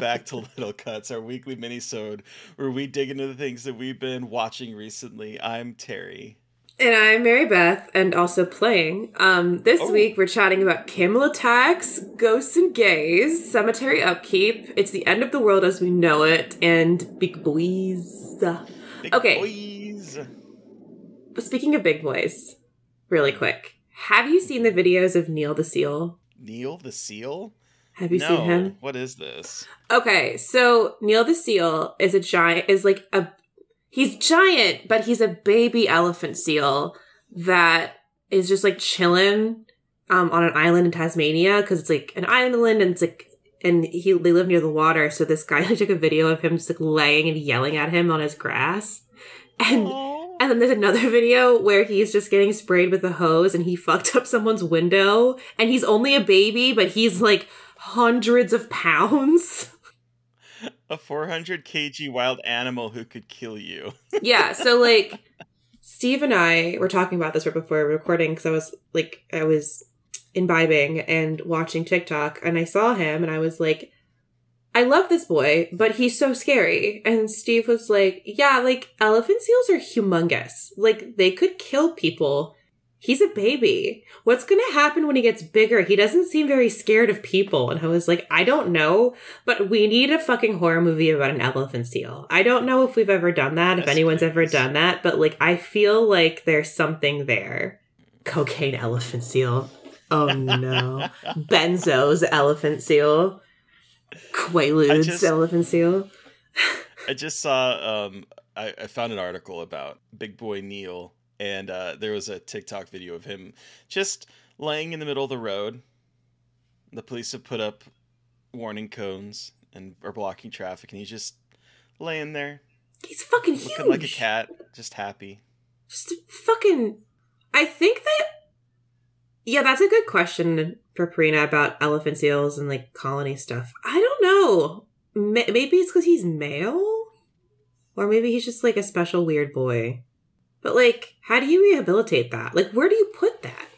Back to Little Cuts, our weekly mini-sode where we dig into the things that we've been watching recently. I'm Terry. And I'm Mary Beth, and also playing. Um, this Oh. week we're chatting about camel attacks, ghosts and gays, cemetery upkeep. It's the end of the world as we know it, and big boys. Big Okay. boys. But speaking of big boys, really quick, have you seen the videos of Neil the Seal? Neil the Seal? Have you no. seen him? What is this? Okay, so Neil the Seal is a giant, is like a, he's giant, but he's a baby elephant seal that is just like chilling um, on an island in Tasmania because it's like an island and it's like, and he they live near the water. So this guy like, took a video of him just like laying and yelling at him on his grass, and Aw. and then there's another video where he's just getting sprayed with a hose and he fucked up someone's window and he's only a baby, but he's like hundreds of pounds. A 400 kg wild animal who could kill you. yeah, so like Steve and I were talking about this right before recording because I was like I was imbibing and watching TikTok and I saw him and I was like I love this boy, but he's so scary. And Steve was like, Yeah, like elephant seals are humongous. Like they could kill people. He's a baby. What's going to happen when he gets bigger? He doesn't seem very scared of people. And I was like, I don't know, but we need a fucking horror movie about an elephant seal. I don't know if we've ever done that, if Yes, anyone's ever done that, but like, I feel like there's something there. Cocaine elephant seal. Oh no. Benzo's elephant seal. Quaaludes just- elephant seal. I just saw um I, I found an article about Big Boy Neil and uh there was a TikTok video of him just laying in the middle of the road. The police have put up warning cones and are blocking traffic and he's just laying there He's fucking huge. looking like a cat, just happy. just fucking i think that yeah that's a good question for Parina about elephant seals and like colony stuff i don't know maybe it's because he's male or maybe he's just like a special weird boy but like how do you rehabilitate that like where do you put that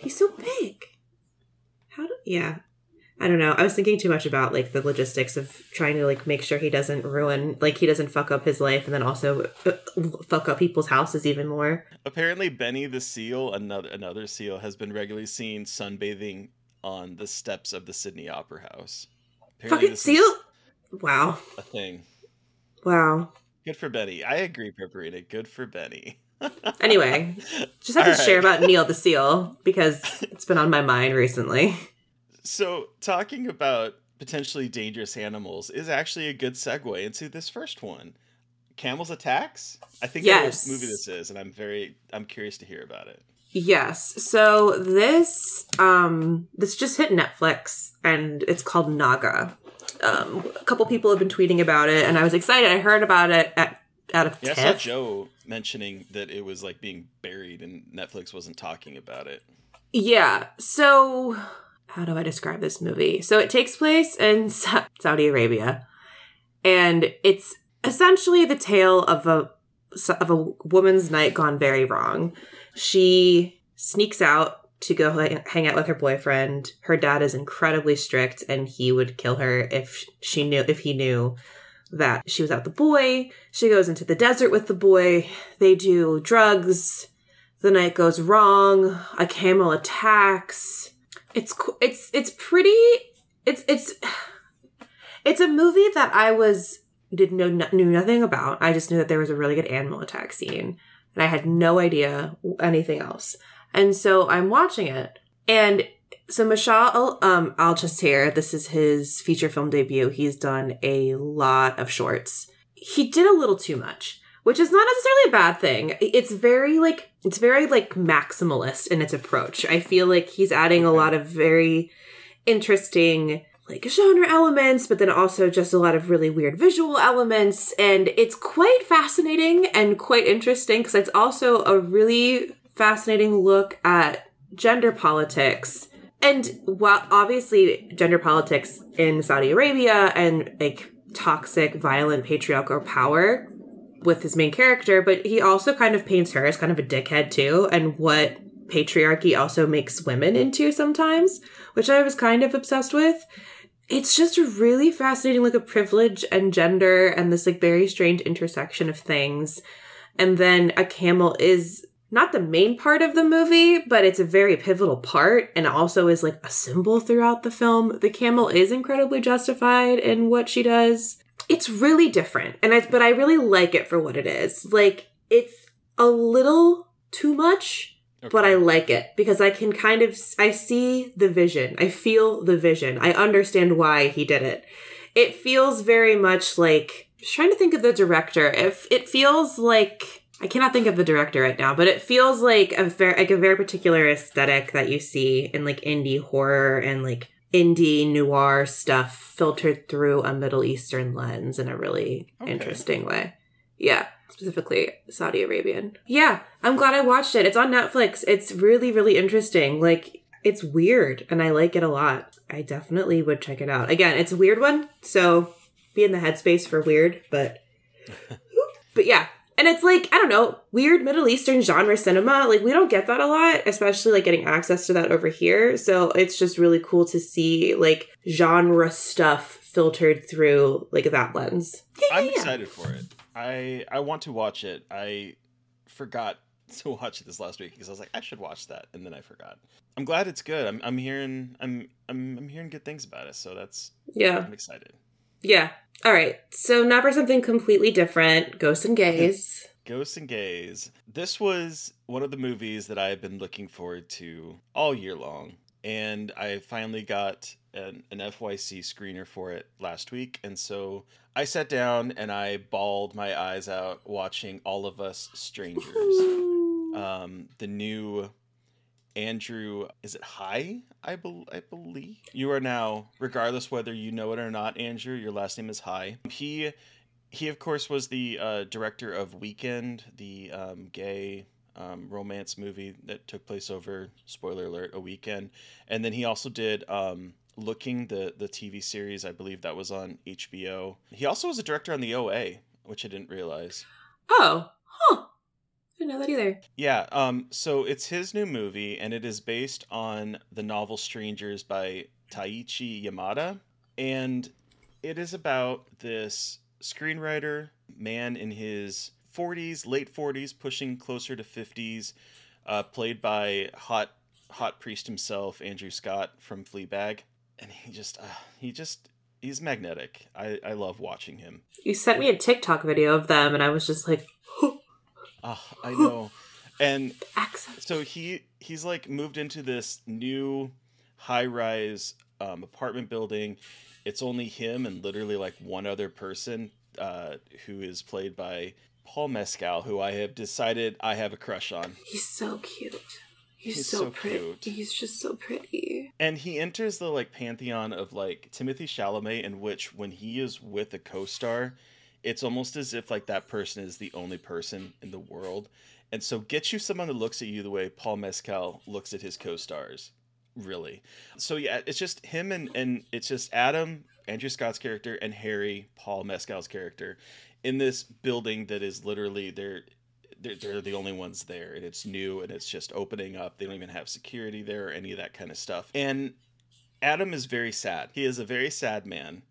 he's so big how do yeah I don't know. I was thinking too much about like the logistics of trying to like make sure he doesn't ruin, like he doesn't fuck up his life, and then also uh, fuck up people's houses even more. Apparently Benny the seal, another another seal, has been regularly seen sunbathing on the steps of the Sydney Opera House. Apparently Fucking seal. Wow. a thing. Wow. Good for Benny. I agree, Purpurina. Good for Benny. Anyway, just have to All share about Neil the Seal because it's been on my mind recently. So, talking about potentially dangerous animals is actually a good segue into this first one. Camels attacks? I think Yes. what movie this is, and I'm very I'm curious to hear about it. Yes. So this um this just hit Netflix and it's called Naga. Um a couple people have been tweeting about it and I was excited. I heard about it at out of Yeah, I saw Joe mentioning that it was like being buried and Netflix wasn't talking about it. Yeah. So, how do I describe this movie? So, it takes place in Sa- Saudi Arabia, and it's essentially the tale of a of a woman's night gone very wrong. She sneaks out to go hang out with her boyfriend. Her dad is incredibly strict, and he would kill her if she knew if he knew that she was out with the boy. She goes into the desert with the boy. They do drugs. The night goes wrong. A camel attacks. It's it's it's pretty. It's it's it's a movie that I was didn't know no- knew nothing about. I just knew that there was a really good animal attack scene, and I had no idea anything else. And so I'm watching it, And so Meshal um Al-Jaser, this is his feature film debut. He's done a lot of shorts. He did a little too much, which is not necessarily a bad thing. It's very like it's very like maximalist in its approach. I feel like he's adding a lot of very interesting like genre elements, but then also just a lot of really weird visual elements. And it's quite fascinating and quite interesting because it's also a really fascinating look at gender politics. And while obviously gender politics in Saudi Arabia and like toxic, violent patriarchal power with his main character, but he also kind of paints her as kind of a dickhead too, and what patriarchy also makes women into sometimes, which I was kind of obsessed with. It's just a really fascinating look at privilege and gender and this like very strange intersection of things. And then a camel is not the main part of the movie, but it's a very pivotal part and also is like a symbol throughout the film. The camel is incredibly justified in what she does. It's really different. And I but I really like it for what it is. Like it's a little too much, but I like it because I can kind of I see the vision. I feel the vision. I understand why he did it. It feels very much like just trying to think of the director. If it feels like I cannot think of the director right now, but it feels like a very like a very particular aesthetic that you see in like indie horror and like indie noir stuff filtered through a Middle Eastern lens in a really Okay. interesting way. Yeah, specifically Saudi Arabian. Yeah, I'm glad I watched it. It's on Netflix. It's really really interesting. Like it's weird and I like it a lot. I definitely would check it out. Again, it's a weird one, so be in the headspace for weird, but but yeah. And it's like, I don't know, weird Middle Eastern genre cinema. Like, we don't get that a lot, especially like getting access to that over here. So it's just really cool to see like genre stuff filtered through like that lens. Yeah, I'm yeah, yeah. excited for it. I I want to watch it. I forgot to watch it this last week because I was like, I should watch that, and then I forgot. I'm glad it's good. I'm I'm hearing I'm I'm I'm hearing good things about it, so that's Yeah. I'm excited. Yeah. All right. So now for something completely different Ghosts and Gays. Ghosts and Gays. This was one of the movies that I have been looking forward to all year long. And I finally got an, an FYC screener for it last week. And so I sat down and I bawled my eyes out watching All of Us Strangers. Um, the new Andrew, is it High? I, bel I believe. You are now, regardless whether you know it or not, Andrew, your last name is High. He he of course was the uh, director of Weekend, the um, gay um, romance movie that took place over spoiler alert a weekend, and then he also did um, Looking, the the TV series I believe that was on HBO. He also was a director on the OA, which I didn't realize. Oh, huh. Didn't know that either. Yeah, um, so it's his new movie, and it is based on the novel Strangers by Taichi Yamada. And it is about this screenwriter, man in his 40s, late 40s, pushing closer to 50s, uh, played by hot hot priest himself, Andrew Scott from Fleabag. And he just, uh, he just, he's magnetic. I, I love watching him. You sent me a TikTok video of them, and I was just like, Ah, I know. And accent. so he he's like moved into this new high rise um, apartment building. It's only him and literally like one other person uh, who is played by Paul Mescal, who I have decided I have a crush on. He's so cute. He's, He's so, so pretty. cute. He's just so pretty. And he enters the like pantheon of like Timothée Chalamet, in which when he is with a co-star, it's almost as if like that person is the only person in the world. And so get you someone that looks at you the way Paul Mescal looks at his co-stars. Really. So yeah, it's just him and and it's just Adam, Andrew Scott's character, and Harry, Paul Mescal's character, in this building that is literally they're they're, they're the only ones there and it's new and it's just opening up they don't even have security there or any of that kind of stuff and adam is very sad he is a very sad man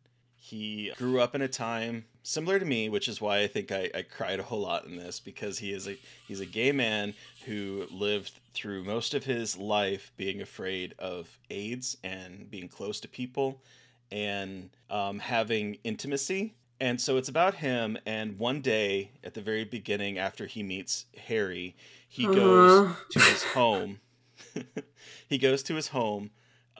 he grew up in a time similar to me which is why i think I, I cried a whole lot in this because he is a he's a gay man who lived through most of his life being afraid of aids and being close to people and um, having intimacy and so it's about him. And one day, at the very beginning, after he meets Harry, he goes to his home. he goes to his home,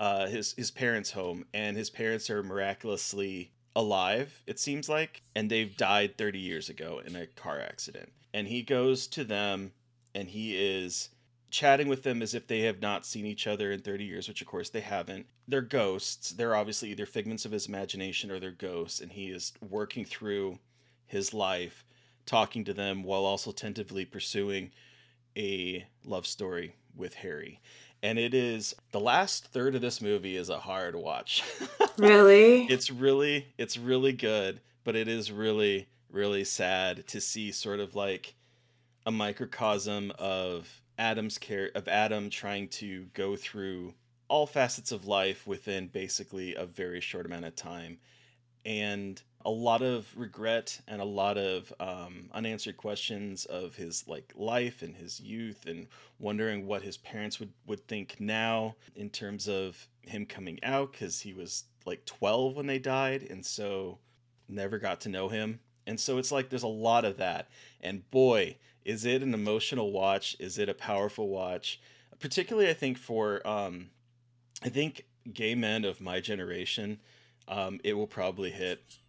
uh, his his parents' home, and his parents are miraculously alive. It seems like, and they've died 30 years ago in a car accident. And he goes to them, and he is chatting with them as if they have not seen each other in 30 years, which of course they haven't. They're ghosts. They're obviously either figments of his imagination or they're ghosts, and he is working through his life, talking to them while also tentatively pursuing a love story with Harry. And it is the last third of this movie is a hard watch. Really? it's really it's really good, but it is really really sad to see sort of like a microcosm of Adam's care of Adam trying to go through all facets of life within basically a very short amount of time and a lot of regret and a lot of um, unanswered questions of his like life and his youth and wondering what his parents would would think now in terms of him coming out because he was like 12 when they died and so never got to know him. And so it's like there's a lot of that. And boy is it an emotional watch. Is it a powerful watch. Particularly i think for um i think gay men of my generation um it will probably hit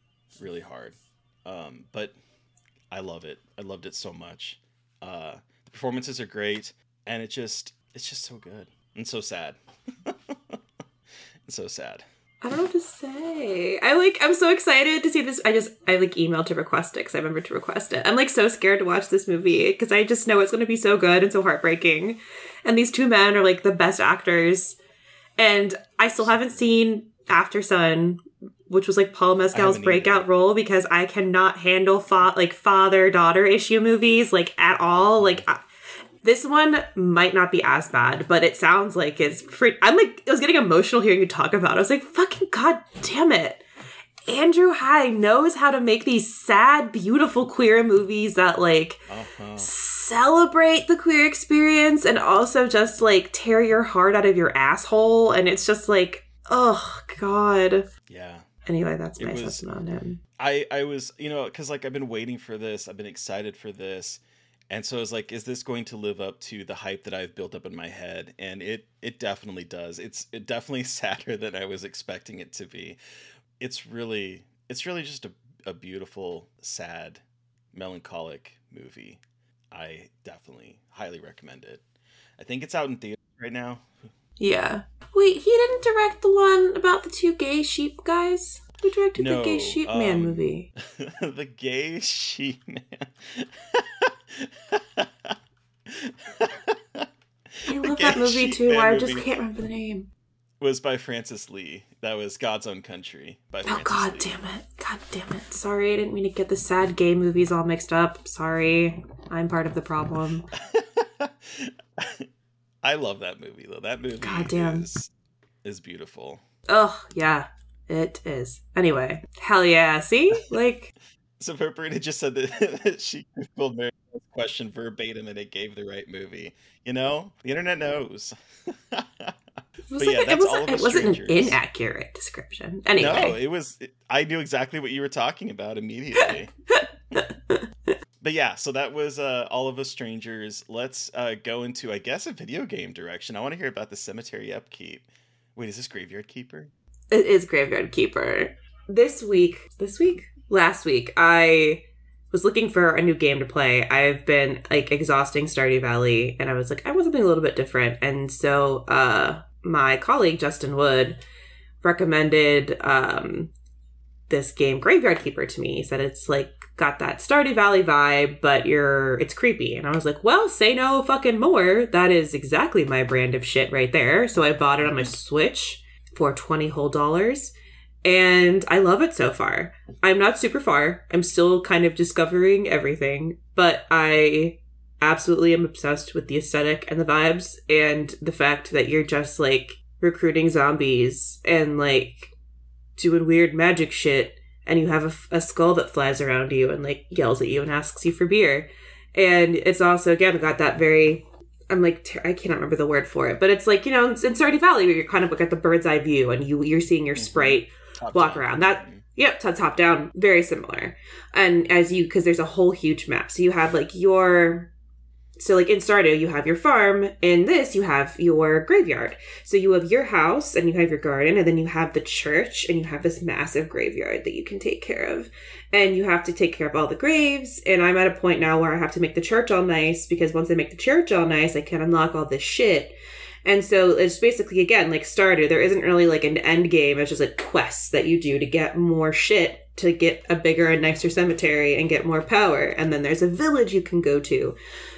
really hard um but i love it i loved it so much uh the performances are great and it just it's just so good and so sad it's so sad I don't know what to say. I like. I'm so excited to see this. I just. I like emailed to request it because I remember to request it. I'm like so scared to watch this movie because I just know it's going to be so good and so heartbreaking. And these two men are like the best actors. And I still haven't seen Aftersun, which was like Paul Mescal's breakout either. role because I cannot handle fa- like father daughter issue movies like at all. Like. I- this one might not be as bad, but it sounds like it's pretty. I'm like, I was getting emotional hearing you talk about. it. I was like, fucking god damn it. Andrew High knows how to make these sad, beautiful queer movies that like uh-huh. celebrate the queer experience and also just like tear your heart out of your asshole. And it's just like, oh god. yeah Anyway, that's my was- assessment on him. I I was you know because like I've been waiting for this. I've been excited for this, and so I was like, is this going to live up to the hype that I've built up in my head? And it it definitely does. It's it definitely sadder than I was expecting it to be. It's really it's really just a a beautiful, sad, melancholic movie. I definitely highly recommend it. I think it's out in theaters right now. Yeah. Wait, he didn't direct the one about the two gay sheep guys? Who directed the gay sheep man um, movie? the gay sheep man. I love that movie too. Man I just can't remember the name. was by Francis Lee. That was God's Own Country by Oh Francis god Lee. damn it. God damn it. Sorry, I didn't mean to get the sad gay movies all mixed up. Sorry. I'm part of the problem. I love that movie though. That movie Goddamn. is is beautiful. Oh, yeah. It is. Anyway, hell yeah. See? Like, So Purpurina just said that, she googled Mary's question verbatim and it gave the right movie. You know, the internet knows. it But like yeah, a- it, that's was, All of it wasn't an inaccurate description. No, Anyway. it was. I knew exactly what you were talking about immediately. But yeah, so that was uh, all of us strangers. Let's uh, go into, I guess, a video game direction. I want to hear about the cemetery upkeep. Wait, is this Graveyard Keeper? It is Graveyard Keeper. This week, this week? Last week, I was looking for a new game to play. I've been like exhausting Stardew Valley and I was like, I want something a little bit different. And so uh my colleague Justin Wood recommended um this game Graveyard Keeper to me. He said it's like got that Stardew Valley vibe, but you're it's creepy. And I was like, well, say no fucking more. That is exactly my brand of shit right there. So I bought it on my Switch for 20 whole dollars. And I love it so far. I'm not super far. I'm still kind of discovering everything, but I absolutely am obsessed with the aesthetic and the vibes and the fact that you're just like recruiting zombies and like doing weird magic shit and you have a skull that flies around you and like yells at you and asks you for beer. And it's also again got that very I'm like ter- I cannot remember the word for it, but it's like you know in Stardew Valley where you're kind of like at the bird's eye view and you you're seeing your mm-hmm. sprite Top walk down. around. That Yep, top top down, very similar. And as you, because there's a whole huge map, so you have like your so like in Stardew, you have your farm. In this, you have your graveyard. So you have your house and you have your garden, and then you have the church, and you have this massive graveyard that you can take care of. And you have to take care of all the graves. And I'm at a point now where I have to make the church all nice because once I make the church all nice, I can unlock all this shit. And so it's basically again like Stardew. There isn't really like an end game. It's just like quests that you do to get more shit to get a bigger and nicer cemetery and get more power. And then there's a village you can go to.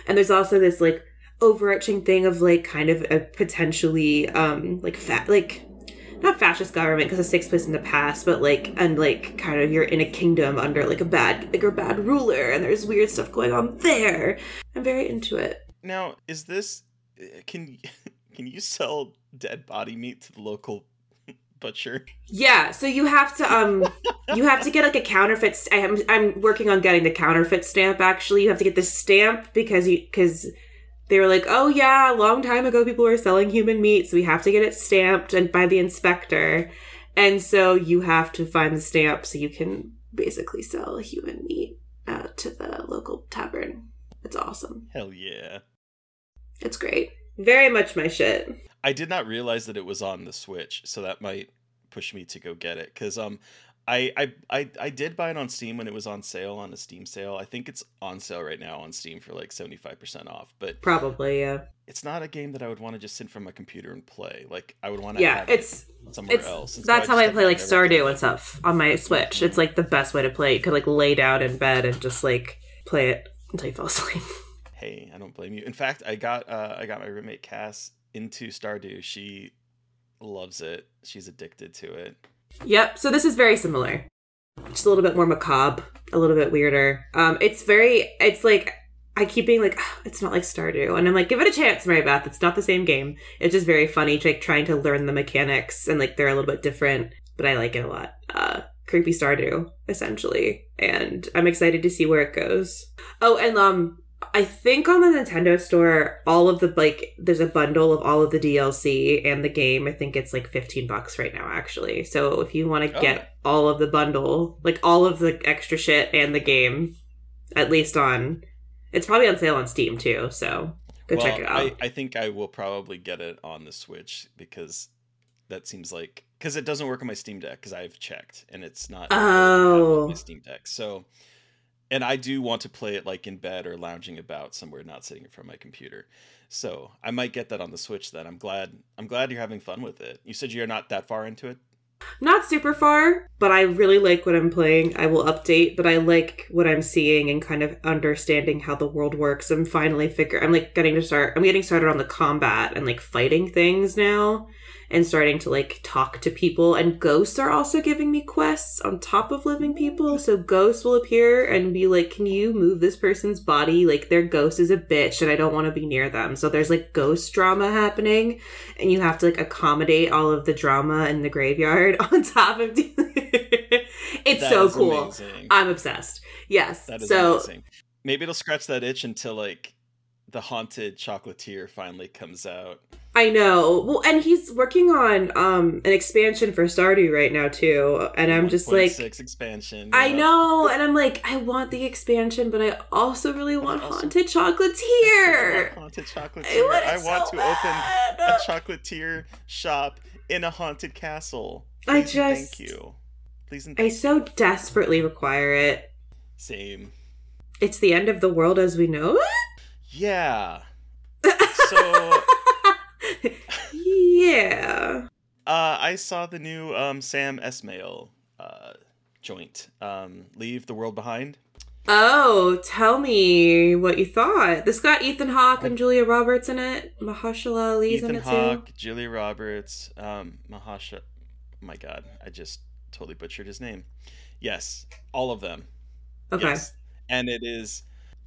And there's also this like overarching thing of like kind of a potentially um like fat like not fascist government because it takes place in the past, but like and like kind of you're in a kingdom under like a bad bigger bad ruler and there's weird stuff going on there. I'm very into it. Now, is this can can you sell dead body meat to the local butcher? Yeah, so you have to um you have to get like a counterfeit st- I'm I'm working on getting the counterfeit stamp actually. You have to get the stamp because you cuz they were like, "Oh yeah, a long time ago people were selling human meat, so we have to get it stamped and by the inspector." And so you have to find the stamp so you can basically sell human meat uh, to the local tavern. It's awesome. Hell yeah. It's great. Very much my shit. I did not realize that it was on the Switch, so that might push me to go get it. Cause um, I I I, I did buy it on Steam when it was on sale on a Steam sale. I think it's on sale right now on Steam for like seventy five percent off. But Probably, yeah. it's not a game that I would want to just sit from my computer and play. Like I would want to. Yeah, have it's it somewhere it's else. And so that's how just I play like Stardew and stuff on my Switch. It's like the best way to play. You could like lay down in bed and just like play it until you fall asleep. Hey, I don't blame you. In fact, I got uh, I got my roommate Cass into Stardew. She loves it. She's addicted to it. Yep. So this is very similar. Just a little bit more macabre, a little bit weirder. Um, it's very. It's like I keep being like, "Ah, it's not like Stardew, and I'm like, give it a chance, Mary Beth. It's not the same game. It's just very funny, like trying to learn the mechanics, and like they're a little bit different, but I like it a lot. Uh, creepy Stardew, essentially, and I'm excited to see where it goes. Oh, and um, I think on the Nintendo store, all of the like, there's a bundle of all of the DLC and the game. I think it's like 15 bucks right now, actually. So if you want to Oh. get all of the bundle, like all of the extra shit and the game, at least on, it's probably on sale on Steam too. So go check it out. I, I think I will probably get it on the Switch because that seems like because it doesn't work on my Steam Deck because I've checked and it's not Oh. on my Steam Deck. So, and I do want to play it like in bed or lounging about somewhere, not sitting in front of my computer. So I might get that on the Switch. Then I'm glad. I'm glad you're having fun with it. You said you're not that far into it. Not super far, but I really like what I'm playing. I will update, but I like what I'm seeing and kind of understanding how the world works. I'm finally figure I'm like getting to start I'm getting started on the combat and like fighting things now and starting to like talk to people and ghosts are also giving me quests on top of living people. So ghosts will appear and be like, "Can you move this person's body? Like their ghost is a bitch and I don't want to be near them." So there's like ghost drama happening and you have to like accommodate all of the drama in the graveyard on top of it's That so cool amazing. i'm obsessed yes That is so amazing. Maybe it'll scratch that itch until like the haunted chocolatier finally comes out. I know well and he's working on um an expansion for stardew right now too and i'm just like 1.6 expansion. I know, and I'm like, I want the expansion, but I also really want also- Haunted I Chocolatier. want haunted chocolatier. I want, I want so to open bad. a chocolatier shop in a haunted castle. I Please and just- thank you. Please and I so desperately require it. same. It's the end of the world as we know Yeah. it. So yeah. uh, I saw the new um, Sam Esmail uh, joint. Um, Leave the world behind. Oh, tell me what you thought. This got Ethan Hawke and Julia Roberts in it. Mahershala Ali's in Ethan it too. Ethan Hawke, Julia Roberts, um, Mahasha. Oh my God, I just totally butchered his name. Yes, all of them. Okay. Yes. And it is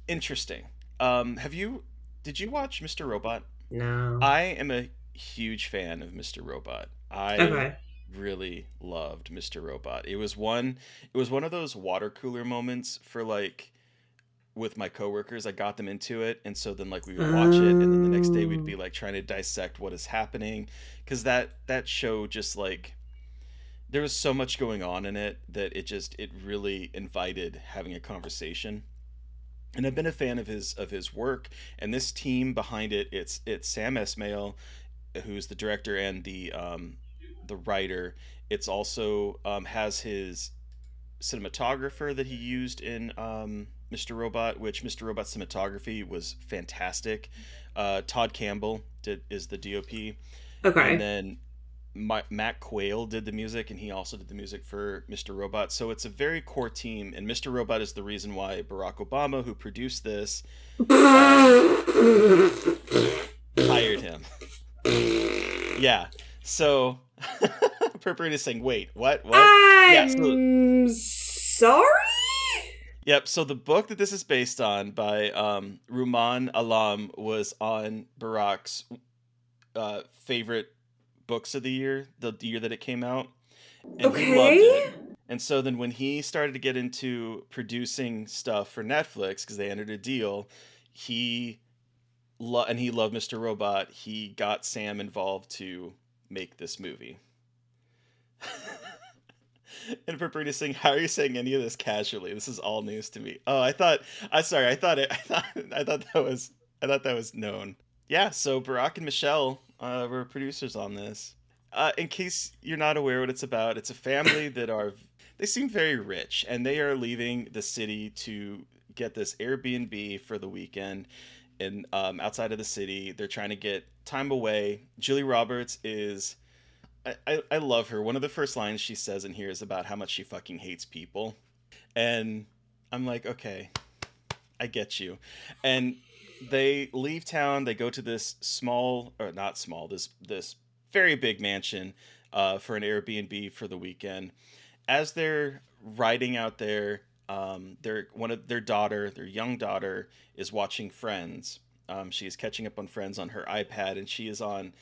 interesting. Um, have you? Did you watch Mr. Robot? No. I am a huge fan of Mr. Robot. I okay. really loved Mr. Robot. It was one it was one of those water cooler moments for like with my coworkers. I got them into it and so then like we would watch it and then the next day we'd be like trying to dissect what is happening cuz that that show just like there was so much going on in it that it just it really invited having a conversation. and I've been a fan of his of his work. And this team behind it, it's it's Sam Esmail, who's the director and the um, the writer. It's also um, has his cinematographer that he used in um, Mr. Robot, which Mr. Robot cinematography was fantastic. Uh, Tod Campbell did is the DOP, Okay. and then Ma- Mac Quayle did the music, and he also did the music for Mr. Robot. So it's a very core team, and Mr. Robot is the reason why Barack Obama, who produced this, hired him. Yeah. So Purpurina is saying, "Wait, what? What?" Yeah, so- I'm sorry. Yep. So the book that this is based on by um, Rumaan Alam was on Barack's uh, favorite books of the year, the year that it came out, and he loved Okay. it. And so then when he started to get into producing stuff for Netflix because they entered a deal, he lo- and he loved Mr. Robot. He got Sam involved to make this movie. and Purpurina saying, "How are you saying any of this casually? This is all news to me." Oh, I thought. I sorry. I thought it. I thought. I thought that was. I thought that was known. Yeah. So Barack and Michelle uh, were producers on this. Uh, in case you're not aware what it's about, it's a family that are. They seem very rich, and they are leaving the city to get this Airbnb for the weekend. And um, outside of the city, they're trying to get time away. Julie Roberts is I, I, I love her. One of the first lines she says in here is about how much she fucking hates people. And I'm like, okay, I get you. And they leave town, they go to this small or not small, this this very big mansion uh, for an Airbnb for the weekend. As they're riding out there, um, their one of their daughter, their young daughter, is watching Friends. Um, she is catching up on Friends on her iPad, and she is on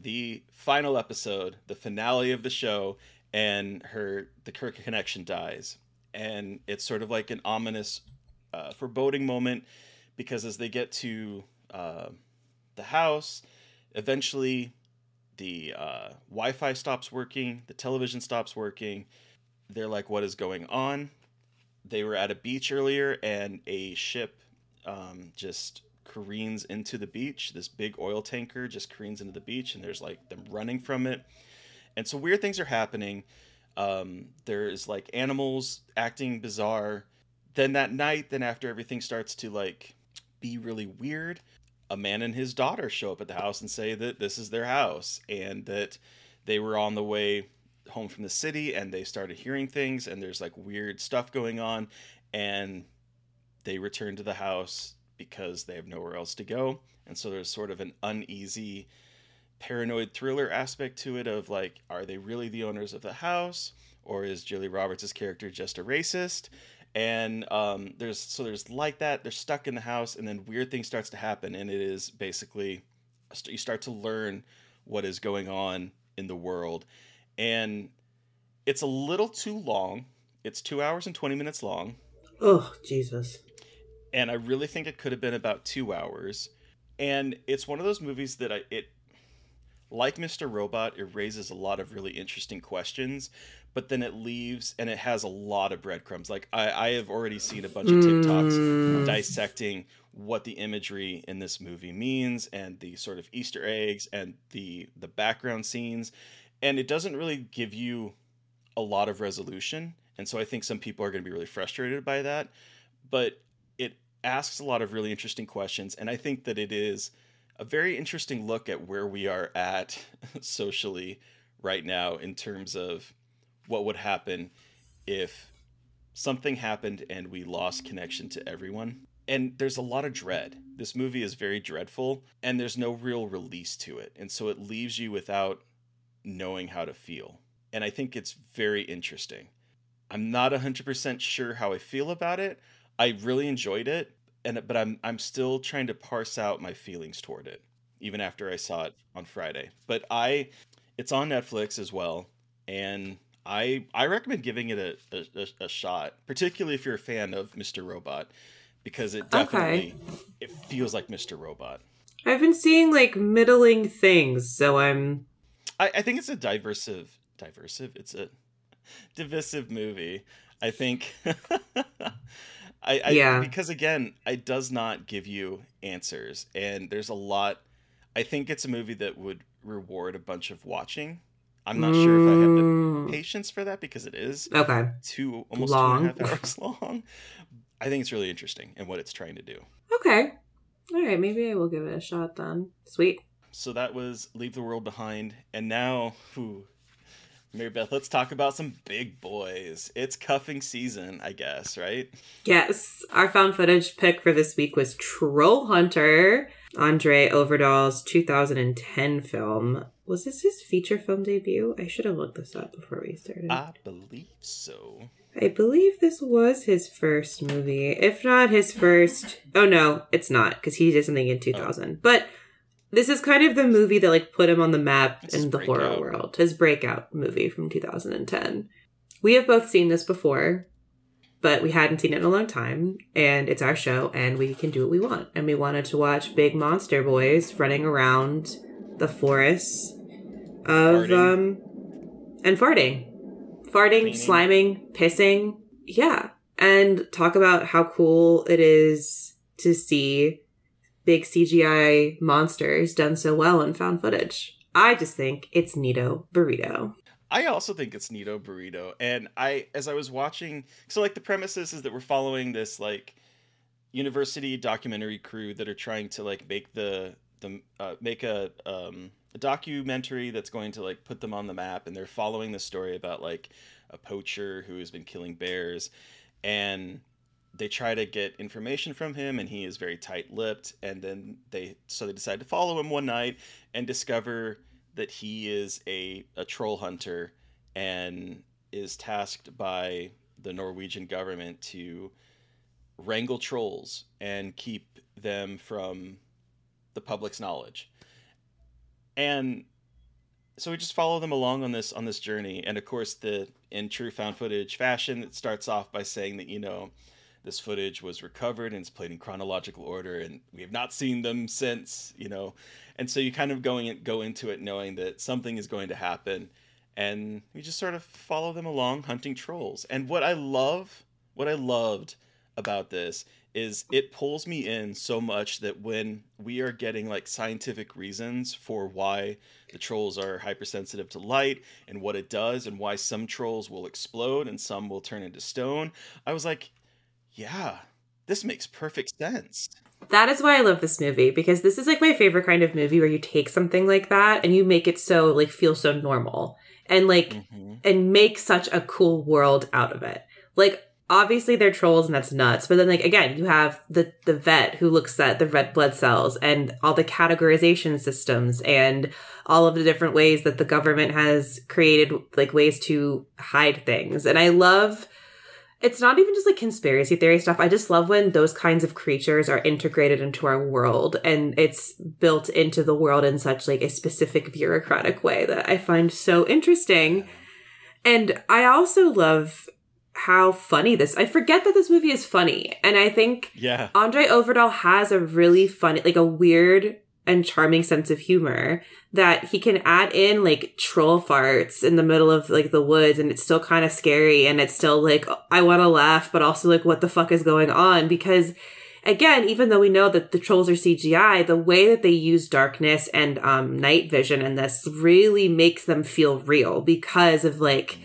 the final episode, the finale of the show, and her the Kirk connection dies, and it's sort of like an ominous, uh, foreboding moment because as they get to uh, the house, eventually the uh, Wi-Fi stops working, the television stops working. They're like, "What is going on?" They were at a beach earlier, and a ship um, just careens into the beach. This big oil tanker just careens into the beach, and there's like them running from it. And so weird things are happening. Um, there's like animals acting bizarre. Then that night, then after everything starts to like be really weird, a man and his daughter show up at the house and say that this is their house and that they were on the way home from the city and they started hearing things and there's like weird stuff going on and they return to the house because they have nowhere else to go. And so there's sort of an uneasy, paranoid thriller aspect to it of like, are they really the owners of the house? Or is Julie Roberts' character just a racist? And um, there's so there's like that. They're stuck in the house, and then weird things starts to happen, and it is basically you start to learn what is going on in the world, and it's a little too long. It's two hours and twenty minutes long Oh Jesus. and I really think it could have been about two hours. And it's one of those movies that I it like Mr. Robot, it raises a lot of really interesting questions, but then it leaves and it has a lot of breadcrumbs. Like I, I have already seen a bunch of TikToks Mm. dissecting what the imagery in this movie means and the sort of Easter eggs and the the background scenes. And it doesn't really give you a lot of resolution. And so I think some people are going to be really frustrated by that. But it asks a lot of really interesting questions. And I think that it is a very interesting look at where we are at socially right now in terms of what would happen if something happened and we lost connection to everyone. And there's a lot of dread. This movie is very dreadful, and there's no real release to it. And so it leaves you without knowing how to feel. And I think it's very interesting. I'm not 100% sure how I feel about it. I really enjoyed it, and but I'm I'm still trying to parse out my feelings toward it even after I saw it on Friday. But I it's on Netflix as well, and I I recommend giving it a a, a- a shot, particularly if you're a fan of Mr. Robot, because it definitely it feels like Mr. Robot. I've been seeing like middling things, so I'm I, I think it's a diversive diversive. It's a divisive movie. I think I, I Yeah. because again, it does not give you answers, and there's a lot. I think it's a movie that would reward a bunch of watching. I'm not sure if I have the Mm. patience for that because it is Okay. two almost Long. two and a half hours long. I think it's really interesting in what it's trying to do. Okay. All right. Maybe I will give it a shot then. Sweet. So that was Leave the World Behind, and now, whew, Mary Beth, let's talk about some big boys. It's cuffing season, I guess, right? Yes. Our found footage pick for this week was Troll Hunter, André Øvredal's 2010 film. Was this his feature film debut? I should have looked this up before we started. I believe so. I believe this was his first movie. If not his first. Oh no, it's not, because he did something in 2000. But this is kind of the movie that like put him on the map It's in the horror world. His breakout movie from 2010. We have both seen this before, but we hadn't seen it in a long time. And it's our show, and we can do what we want. And we wanted to watch big monster boys running around the forests of Farting. um and farting farting, Cleaning. sliming, pissing. Yeah. And talk about how cool it is to see big CGI monsters done so well in found footage. I just think it's Nito Burrito. I also think it's Nito Burrito, and I, as I was watching, so like the premises is that we're following this like university documentary crew that are trying to like make the the uh, make a um a documentary that's going to like put them on the map, and they're following the story about like a poacher who has been killing bears, and they try to get information from him and he is very tight-lipped and then they so they decide to follow him one night and discover that he is a, a troll hunter and is tasked by the Norwegian government to wrangle trolls and keep them from the public's knowledge. And so we just follow them along on this on this journey and of course the in true found footage fashion it starts off by saying that you know this footage was recovered and it's played in chronological order and we have not seen them since you know. And so you kind of going go into it knowing that something is going to happen and we just sort of follow them along hunting trolls. And what i love what i loved about this is it pulls me in so much that when we are getting like scientific reasons for why the trolls are hypersensitive to light and what it does and why some trolls will explode and some will turn into stone i was like yeah this makes perfect sense That is why I love this movie because this is like my favorite kind of movie where you take something like that and you make it so like feel so normal and like Mhm. and make such a cool world out of it. Like obviously they're trolls and that's nuts, but then like again, you have the the vet who looks at the red blood cells and all the categorization systems and all of the different ways that the government has created like ways to hide things. And I love it's not even just like conspiracy theory stuff. I just love when those kinds of creatures are integrated into our world and it's built into the world in such like a specific bureaucratic way that I find so interesting. And I also love how funny this I forget that this movie is funny. And I think yeah André Øvredal has a really funny, like a weird and charming sense of humor that he can add in like troll farts in the middle of like the woods and it's still kind of scary and it's still like I want to laugh but also like what the fuck is going on? Because again even though we know that the trolls are CGI the way that they use darkness and um night vision in this really makes them feel real because of like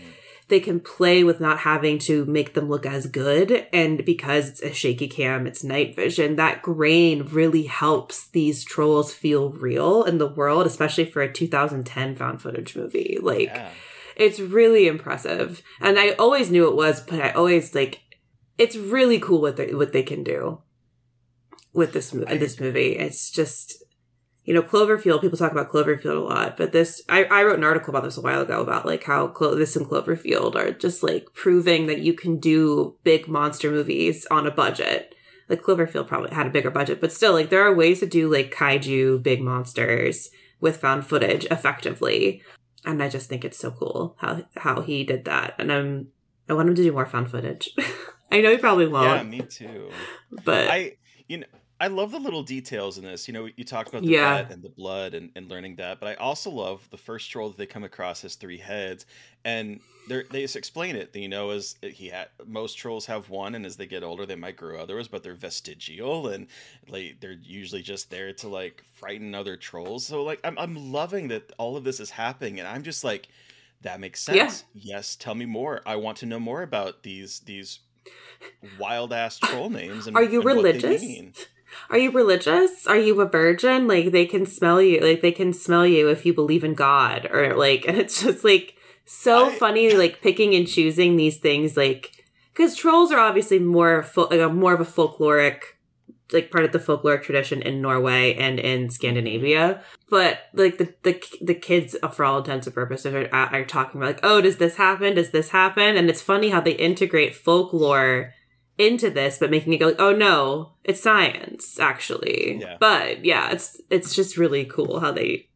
they can play with not having to make them look as good. And because it's a shaky cam, it's night vision, that grain really helps these trolls feel real in the world, especially for a 2010 found footage movie. Like, yeah it's really impressive. And I always knew it was, but I always like, it's really cool what they, what they can do with this, mo- this movie. It's just, you know, Cloverfield, people talk about Cloverfield a lot, but this, I, I wrote an article about this a while ago about like how Clo- this and Cloverfield are just like proving that you can do big monster movies on a budget. Like Cloverfield probably had a bigger budget, but still, like there are ways to do like kaiju big monsters with found footage effectively. And I just think it's so cool how, how he did that. And I'm, I want him to do more found footage. I know he probably won't, Yeah, me too but I you know I love the little details in this. You know, you talked about the Yeah. and the blood and, and learning that, but I also love the first troll that they come across has three heads, and they they just explain it. You know, as eh, he had most trolls have one, and as they get older, they might grow others, but they're vestigial and like they're usually just there to like frighten other trolls. So like I'm I'm loving that all of this is happening, and I'm just like, that makes sense. Yeah. Yes, tell me more. I want to know more about these these wild ass troll names. And, Are you and what they religious? Are you religious? Are you a virgin? Like they can smell you. Like they can smell you if you believe in God or like and it's just like so I- funny like picking and choosing these things like cuz trolls are obviously more fol- like a more of a folkloric like part of the folkloric tradition in Norway and in Scandinavia. But like the the the kids uh, for all intents and purposes are, are talking about like, "Oh, does this happen? Does this happen?" And it's funny how they integrate folklore into this, but making it go like, oh no, it's science actually. Yeah. But yeah, it's it's just really cool how they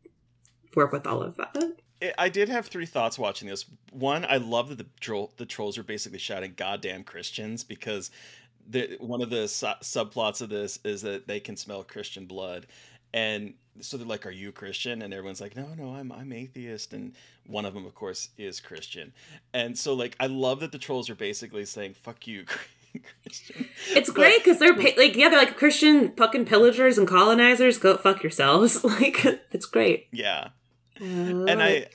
work with all of that. I- I did have three thoughts watching this. One, I love that the troll, the trolls are basically shouting "goddamn Christians" because the one of the su- subplots of this is that they can smell Christian blood, and so they're like, "Are you Christian?" And everyone's like, "No, no, I'm I'm atheist." And one of them, of course, is Christian, and so like I love that the trolls are basically saying "fuck you." Christian. It's great because they're pa- like yeah, they're like Christian fucking pillagers and colonizers. Go fuck yourselves. Like it's great. Yeah. and and I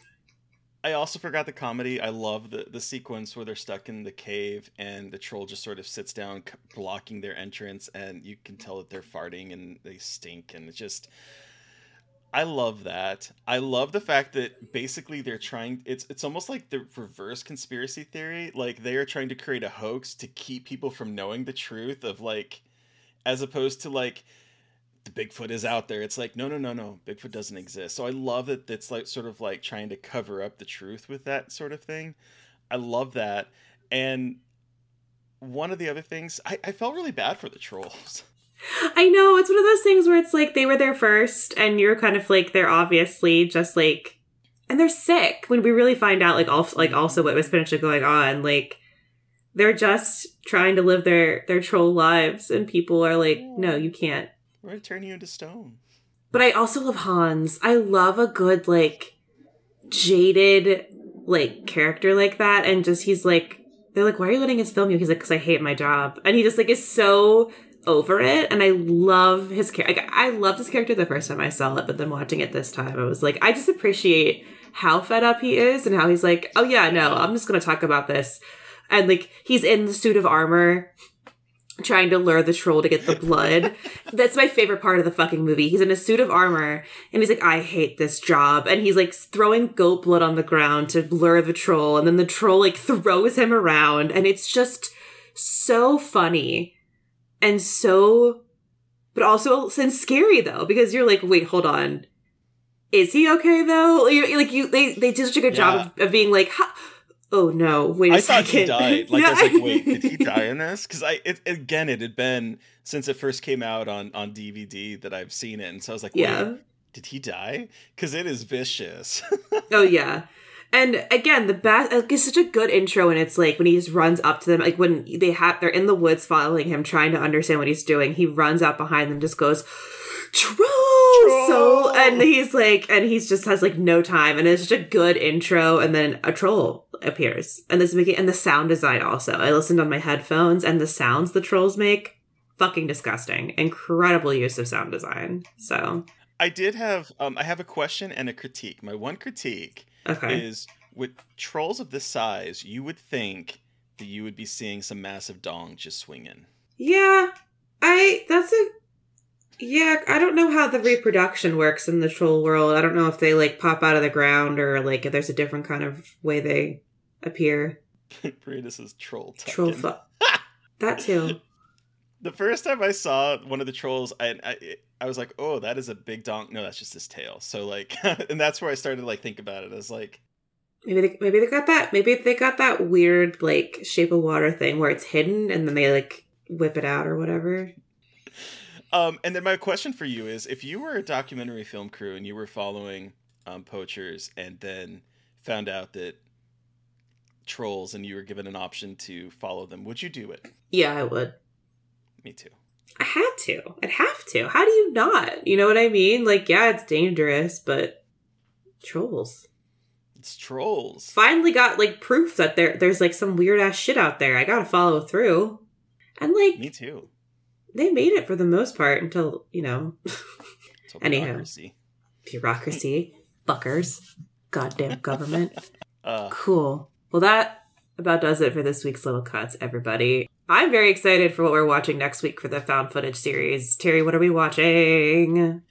I also forgot the comedy. I love the the sequence where they're stuck in the cave and the troll just sort of sits down blocking their entrance and you can tell that they're farting and they stink and it's just I love that. I love the fact that basically they're trying it's it's almost like the reverse conspiracy theory. Like they are trying to create a hoax to keep people from knowing the truth of like as opposed to like the Bigfoot is out there. It's like, no, no, no, no. Bigfoot doesn't exist. So I love that it's like sort of like trying to cover up the truth with that sort of thing. I love that. And one of the other things, I, I felt really bad for the trolls. I know it's one of those things where it's like they were there first, and you're kind of like they're obviously just like, and they're sick. When we really find out, like also like also what was potentially going on, like they're just trying to live their their troll lives, and people are like, no, you can't. We're gonna turn you into stone. But I also love Hans. I love a good like jaded like character like that, and just he's like they're like, why are you letting us film you? He's like, because I hate my job, and he just like is so over it, and I love his character. Like, I loved his character the first time I saw it, but then watching it this time, I was like, I just appreciate how fed up he is, and how he's like, oh yeah, no, I'm just gonna talk about this, and like he's in the suit of armor trying to lure the troll to get the blood. That's my favorite part of the fucking movie. He's in a suit of armor and he's like, I hate this job. And he's like throwing goat blood on the ground to lure the troll. And then the troll like throws him around. And it's just so funny and so, but also and scary though, because you're like, wait, hold on. Is he okay though? You're, like you, they, they did such a good job of, of being like, oh no, wait a I thought second. he died. Like I was Yeah. like, wait, did he die in this? Because I it, again, it had been since it first came out on on DVD that I've seen it, and so I was like, wait, Yeah. did he die? Because it is vicious. Oh yeah. And again, the best like, it's such a good intro and it's like when he just runs up to them, like when they have they're in the woods following him, trying to understand what he's doing, he runs up behind them, just goes, Troll! So and he's like and he's just has like no time and it's such a good intro and then a troll appears. And this making and the sound design also. I listened on my headphones and the sounds the trolls make, fucking disgusting. Incredible use of sound design. So I did have um I have a question and a critique. My one critique okay. is with trolls of this size, you would think that you would be seeing some massive dong just swinging. Yeah, I that's a yeah. I don't know how the reproduction works in the troll world. I don't know if they like pop out of the ground or like if there's a different kind of way they appear. Brianna says troll Troll fu- that too. The first time I saw one of the trolls, I, I I was like, "Oh, that is a big donk." No, that's just his tail. So like, and that's where I started to like think about it as like, Maybe they, maybe they got that. Maybe they got that weird like shape of water thing where it's hidden and then they like whip it out or whatever. um. And then my question for you is, if you were a documentary film crew and you were following um, poachers, and then found out that trolls, and you were given an option to follow them, would you do it? Yeah, I would. Me too. I had to. I'd have to. How do you not? You know what I mean? Like, yeah, it's dangerous, but trolls. It's trolls. Finally got like proof that there there's like some weird ass shit out there. I gotta follow through. And like Me too. they made it for the most part until, you know, Anyhow. bureaucracy. bureaucracy, fuckers, goddamn government. Uh, Cool. Well, that about does it for this week's Little Cuts, everybody. I'm very excited for what we're watching next week for the found footage series. Terry, what are we watching?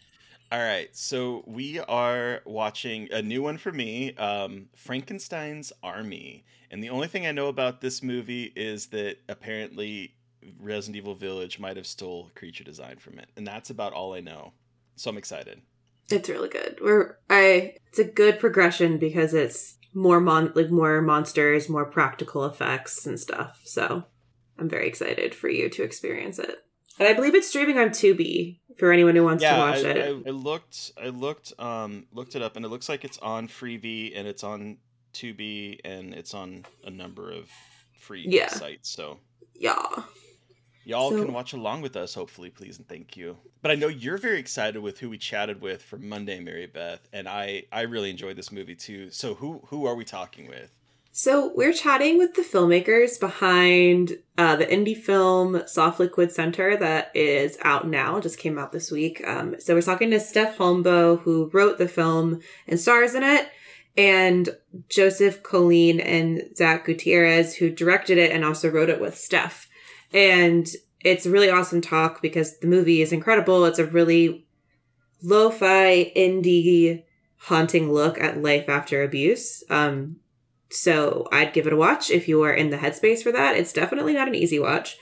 all right, so we are watching a new one for me, um, Frankenstein's Army. And the only thing I know about this movie is that apparently Resident Evil Village might have stole creature design from it, and that's about all I know. So I'm excited. It's really good. We're I it's a good progression because it's more mon like more monsters, more practical effects and stuff. So I'm very excited for you to experience it. And I believe it's streaming on Tubi for anyone who wants to watch I, it. I, I looked, I looked, um, looked it up, and it looks like it's on Freevee and it's on Tubi and it's on a number of free Yeah. sites. So yeah. y'all So- can watch along with us, hopefully, please and thank you. But I know you're very excited with who we chatted with for Monday, Mary Beth, and I, I really enjoyed this movie too. So who, who are we talking with? So we're chatting with the filmmakers behind uh, the indie film Soft Liquid Center that is out now, just came out this week. Um, so we're talking to Steph Holmbo, who wrote the film and stars in it, and Joseph Colleen and Zach Gutierrez, who directed it and also wrote it with Steph. And it's a really awesome talk because the movie is incredible. It's a really lo-fi indie haunting look at life after abuse. Um, so I'd give it a watch if you are in the headspace for that. It's definitely not an easy watch.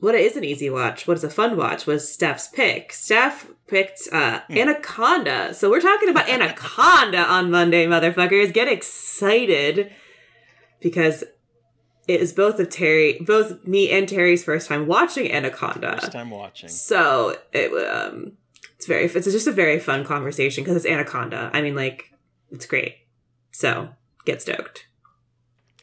What is an easy watch, what is a fun watch, was Steph's pick. Steph picked uh, Anaconda. So we're talking about Anaconda on Monday, motherfuckers. Get excited because it is both of Terry, both me and Terry's first time watching Anaconda. First time watching. So it um, it's very it's just a very fun conversation because it's Anaconda. I mean, like it's great. So get stoked.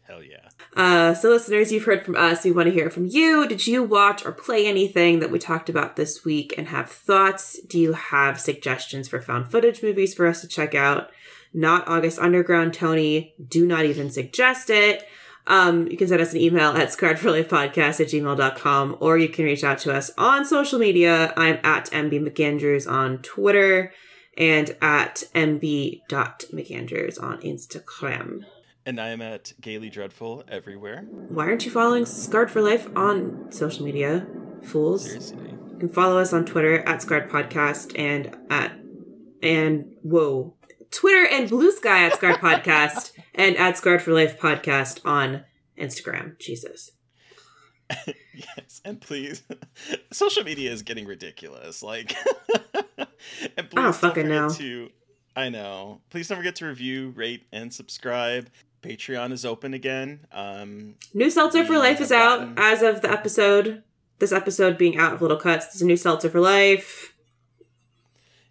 Hell yeah. Uh, so listeners, you've heard from us. We want to hear from you. Did you watch or play anything that we talked about this week and have thoughts? Do you have suggestions for found footage movies for us to check out? Not August Underground, Tony. Do not even suggest it. Um, you can send us an email at scarredforlifepodcast at gmail.com or you can reach out to us on social media. I'm at MB McAndrews on Twitter and at MB.McAndrews on Instagram. And I am at Gaily Dreadful everywhere. Why aren't you following Scarred for Life on social media? Fools. Seriously. You can follow us on Twitter at Scarred Podcast and at and whoa. Twitter and Bluesky at Scarred Podcast and at Scarred for Life Podcast on Instagram. Jesus. yes, and please, social media is getting ridiculous. Like, and please oh, don't fucking know. To, I know. Please don't forget to review, rate, and subscribe. Patreon is open again. Um, New Seltzer for Life is have out gotten- as of the episode. This episode being out of Little Cuts. There's a new Seltzer for Life.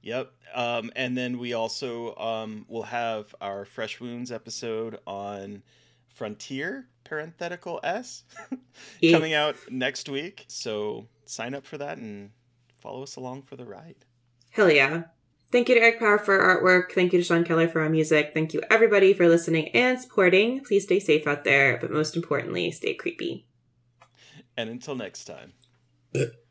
Yep. Um, and then we also um, will have our Fresh Wounds episode on Frontier, parenthetical S, coming out next week. So sign up for that and follow us along for the ride. Hell yeah. Thank you to Eric Power for our artwork. Thank you to Sean Keller for our music. Thank you everybody for listening and supporting. Please stay safe out there, but most importantly, stay creepy. And until next time.